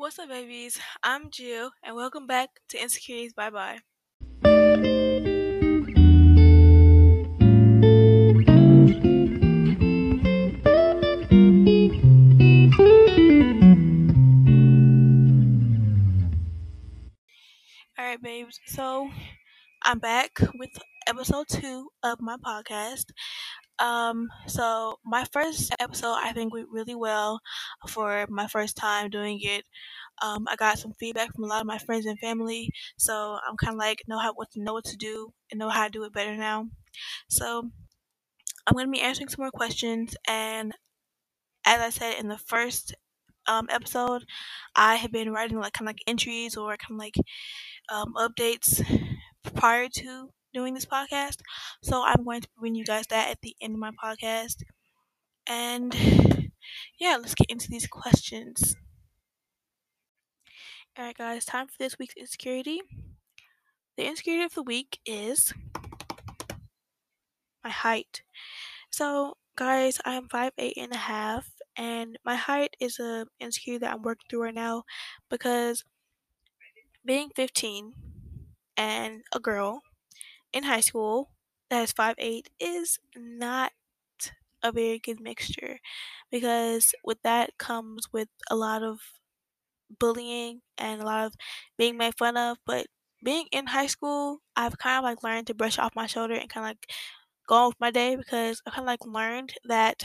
What's up, babies? I'm Jill, and welcome back to Insecurities Bye Bye. Alright, babes, so I'm back with episode two of my podcast. Um, so my first episode, I think went really well for my first time doing it. Um, I got some feedback from a lot of my friends and family, so I'm kind of like know how what to know what to do and know how to do it better now. So I'm gonna be answering some more questions, and as I said in the first um, episode, I have been writing like kind of like entries or kind of like um, updates prior to doing this podcast. So I'm going to bring you guys that at the end of my podcast. And yeah, let's get into these questions. Alright, guys, time for this week's insecurity. The insecurity of the week is my height. So, guys, I'm five eight and a half, and my height is a insecurity that I'm working through right now because being 15 and a girl in high school that is five eight is not a very good mixture because with that comes with a lot of bullying and a lot of being made fun of. But being in high school, I've kind of like learned to brush off my shoulder and kind of like go on with my day because I kind of like learned that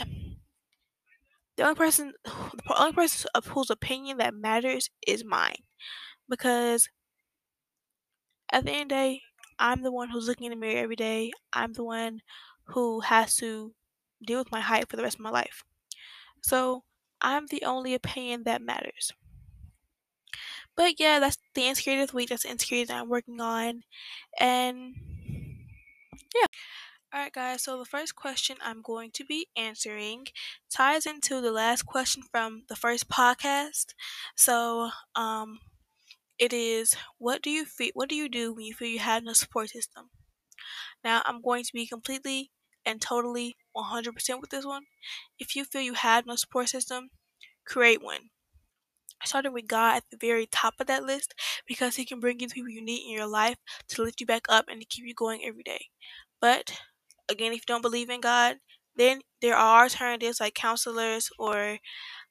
the only person, the only person whose opinion that matters is mine. Because at the end of the day, I'm the one who's looking in the mirror every day. I'm the one who has to deal with my height for the rest of my life. So I'm the only opinion that matters. But yeah, that's the insecurity of the week. That's the insecurity that I'm working on. And yeah. Alright, guys, so the first question I'm going to be answering ties into the last question from the first podcast. So, um, it is what do you feel what do you do when you feel you have no support system? Now, I'm going to be completely and totally 100% with this one. If you feel you have no support system, create one starting with God at the very top of that list because He can bring you the people you need in your life to lift you back up and to keep you going every day. But again, if you don't believe in God, then there are alternatives like counselors or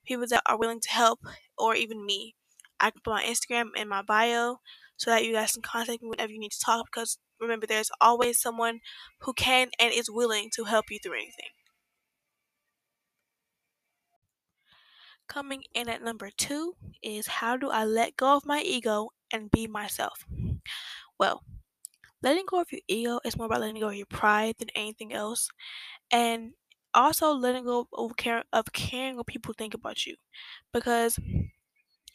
people that are willing to help, or even me. I can put my Instagram in my bio so that you guys can contact me whenever you need to talk because remember, there's always someone who can and is willing to help you through anything. Coming in at number two is how do I let go of my ego and be myself? Well, letting go of your ego is more about letting go of your pride than anything else. And also letting go of, care, of caring what people think about you. Because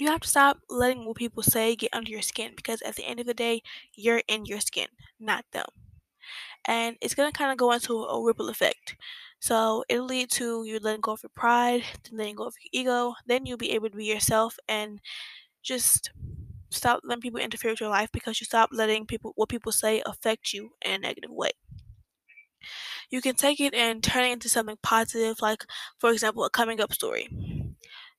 you have to stop letting what people say get under your skin because at the end of the day, you're in your skin, not them. And it's going to kind of go into a ripple effect. So it'll lead to you letting go of your pride, then letting go of your ego. Then you'll be able to be yourself and just stop letting people interfere with your life because you stop letting people what people say affect you in a negative way. You can take it and turn it into something positive, like for example, a coming up story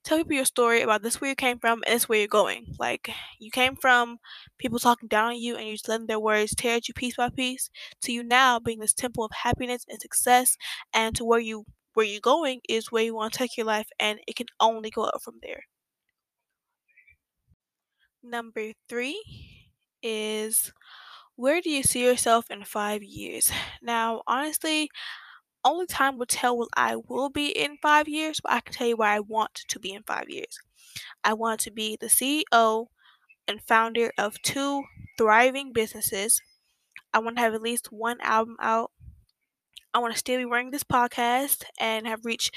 tell people your story about this where you came from and this where you're going. Like you came from people talking down on you and you just letting their words tear at you piece by piece to you now being this temple of happiness and success and to where you where you're going is where you want to take your life and it can only go up from there. Number three is where do you see yourself in five years? Now, honestly, only time will tell what I will be in five years, but I can tell you where I want to be in five years. I want to be the CEO and founder of two thriving businesses. I want to have at least one album out. I want to still be running this podcast and have reached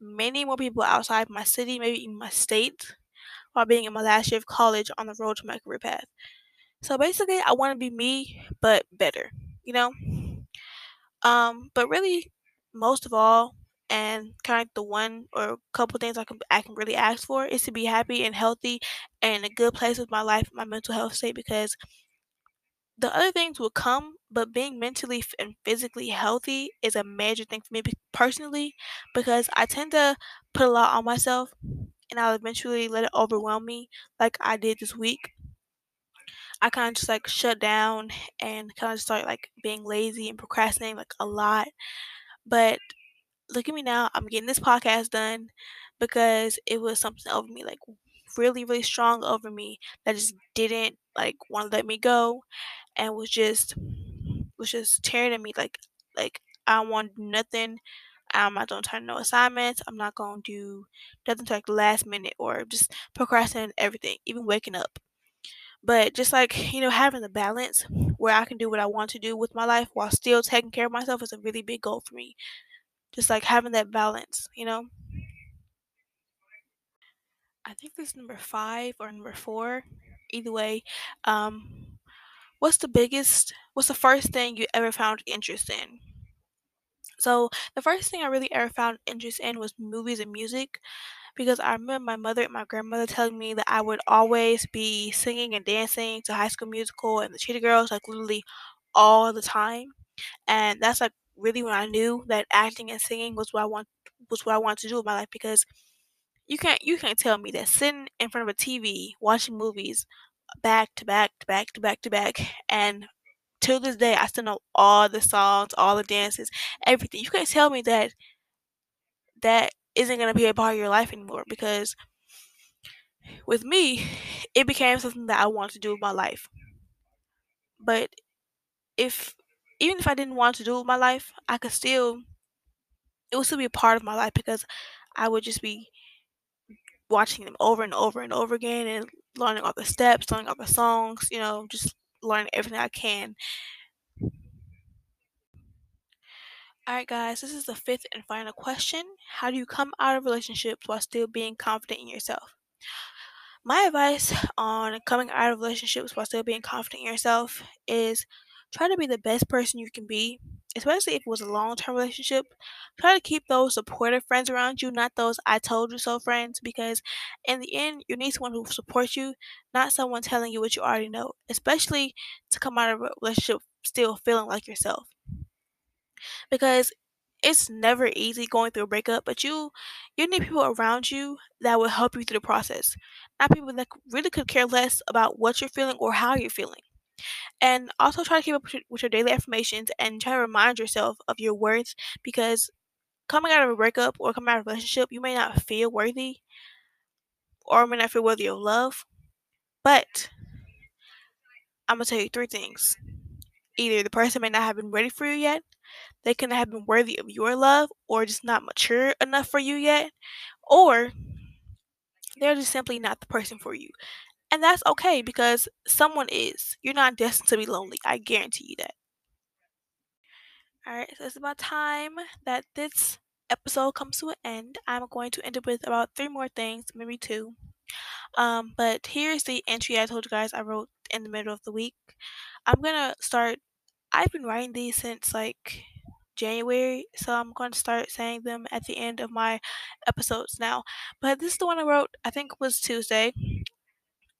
many more people outside my city, maybe even my state, while being in my last year of college on the road to my career path. So basically, I want to be me, but better, you know? Um, but really, most of all, and kind of the one or couple things I can I can really ask for is to be happy and healthy and a good place with my life, my mental health state because the other things will come, but being mentally and physically healthy is a major thing for me personally because I tend to put a lot on myself and I'll eventually let it overwhelm me like I did this week. I kind of just like shut down and kind of start like being lazy and procrastinating like a lot. But look at me now, I'm getting this podcast done because it was something over me like really really strong over me that just didn't like want to let me go and was just was just tearing at me like like I want nothing. I'm not gonna turn no assignments. I'm not gonna do nothing to like the last minute or just procrastinating everything, even waking up. But just like, you know, having the balance where I can do what I want to do with my life while still taking care of myself is a really big goal for me. Just like having that balance, you know? I think this is number five or number four. Either way, um, what's the biggest, what's the first thing you ever found interest in? So, the first thing I really ever found interest in was movies and music because I remember my mother and my grandmother telling me that I would always be singing and dancing to High School Musical and the Cheetah Girls, like literally all the time. And that's like really when I knew that acting and singing was what I want was what I wanted to do with my life because you can't you can't tell me that sitting in front of a TV watching movies back to back to back to back to back and till this day I still know all the songs, all the dances, everything. You can't tell me that that isn't going to be a part of your life anymore because with me, it became something that I wanted to do with my life. But if even if I didn't want to do it with my life, I could still it would still be a part of my life because I would just be watching them over and over and over again and learning all the steps, learning all the songs, you know, just learning everything I can. Alright, guys, this is the fifth and final question. How do you come out of relationships while still being confident in yourself? My advice on coming out of relationships while still being confident in yourself is try to be the best person you can be, especially if it was a long term relationship. Try to keep those supportive friends around you, not those I told you so friends, because in the end, you need someone who supports you, not someone telling you what you already know, especially to come out of a relationship still feeling like yourself because it's never easy going through a breakup, but you you need people around you that will help you through the process. Not people that really could care less about what you're feeling or how you're feeling. And also try to keep up with your daily affirmations and try to remind yourself of your worth because coming out of a breakup or coming out of a relationship, you may not feel worthy or may not feel worthy of love. But I'm gonna tell you three things. Either the person may not have been ready for you yet, they couldn't have been worthy of your love or just not mature enough for you yet, or they're just simply not the person for you. And that's okay because someone is. You're not destined to be lonely. I guarantee you that. Alright, so it's about time that this episode comes to an end. I'm going to end up with about three more things, maybe two. Um, but here's the entry I told you guys I wrote in the middle of the week. I'm gonna start. I've been writing these since like January, so I'm going to start saying them at the end of my episodes now. But this is the one I wrote, I think was Tuesday.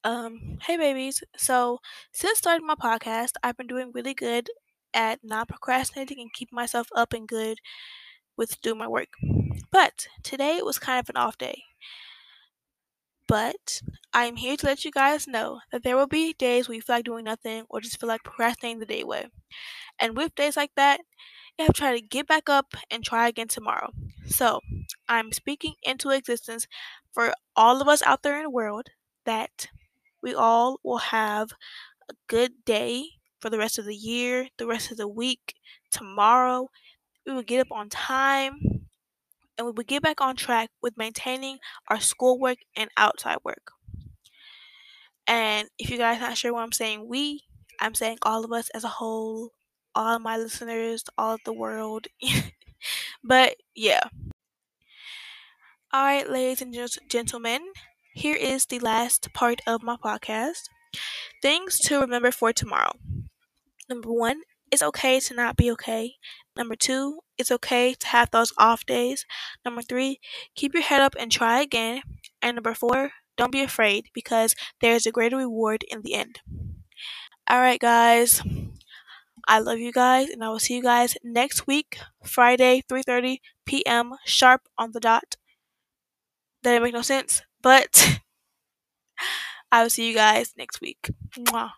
Um, hey babies. So, since starting my podcast, I've been doing really good at not procrastinating and keeping myself up and good with doing my work. But today was kind of an off day. But I am here to let you guys know that there will be days where you feel like doing nothing or just feel like procrastinating the day away. And with days like that, you have to try to get back up and try again tomorrow. So, I'm speaking into existence for all of us out there in the world that we all will have a good day for the rest of the year, the rest of the week, tomorrow. We will get up on time and we will get back on track with maintaining our schoolwork and outside work. And if you guys not sure what I'm saying, we, I'm saying all of us as a whole, all my listeners, all of the world. but yeah. All right, ladies and gentlemen, here is the last part of my podcast. Things to remember for tomorrow. Number one, it's okay to not be okay. Number two, it's okay to have those off days. Number three, keep your head up and try again. And number four, don't be afraid because there is a greater reward in the end. Alright, guys. I love you guys, and I will see you guys next week, Friday, 3:30 p.m. sharp on the dot. That didn't make no sense, But I will see you guys next week. Mwah.